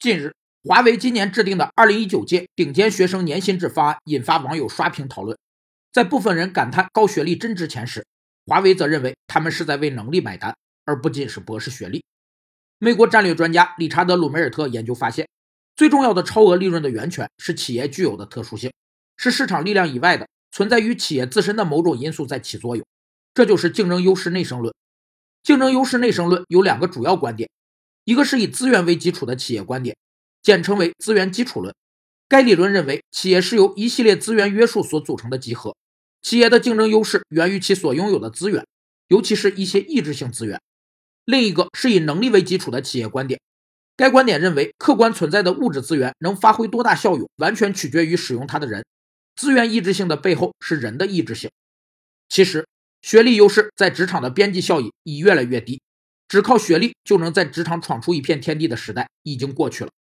近日，华为今年制定的2019届顶尖学生年薪制方案引发网友刷屏讨论。在部分人感叹高学历真值钱时，华为则认为他们是在为能力买单，而不仅是博士学历。美国战略专家理查德·鲁梅尔特研究发现，最重要的超额利润的源泉是企业具有的特殊性，是市场力量以外的存在于企业自身的某种因素在起作用。这就是竞争优势内生论。竞争优势内生论有两个主要观点。一个是以资源为基础的企业观点，简称为资源基础论。该理论认为，企业是由一系列资源约束所组成的集合，企业的竞争优势源于其所拥有的资源，尤其是一些抑制性资源。另一个是以能力为基础的企业观点，该观点认为，客观存在的物质资源能发挥多大效用，完全取决于使用它的人。资源抑制性的背后是人的抑制性。其实，学历优势在职场的边际效益已越来越低。只靠学历就能在职场闯出一片天地的时代已经过去了。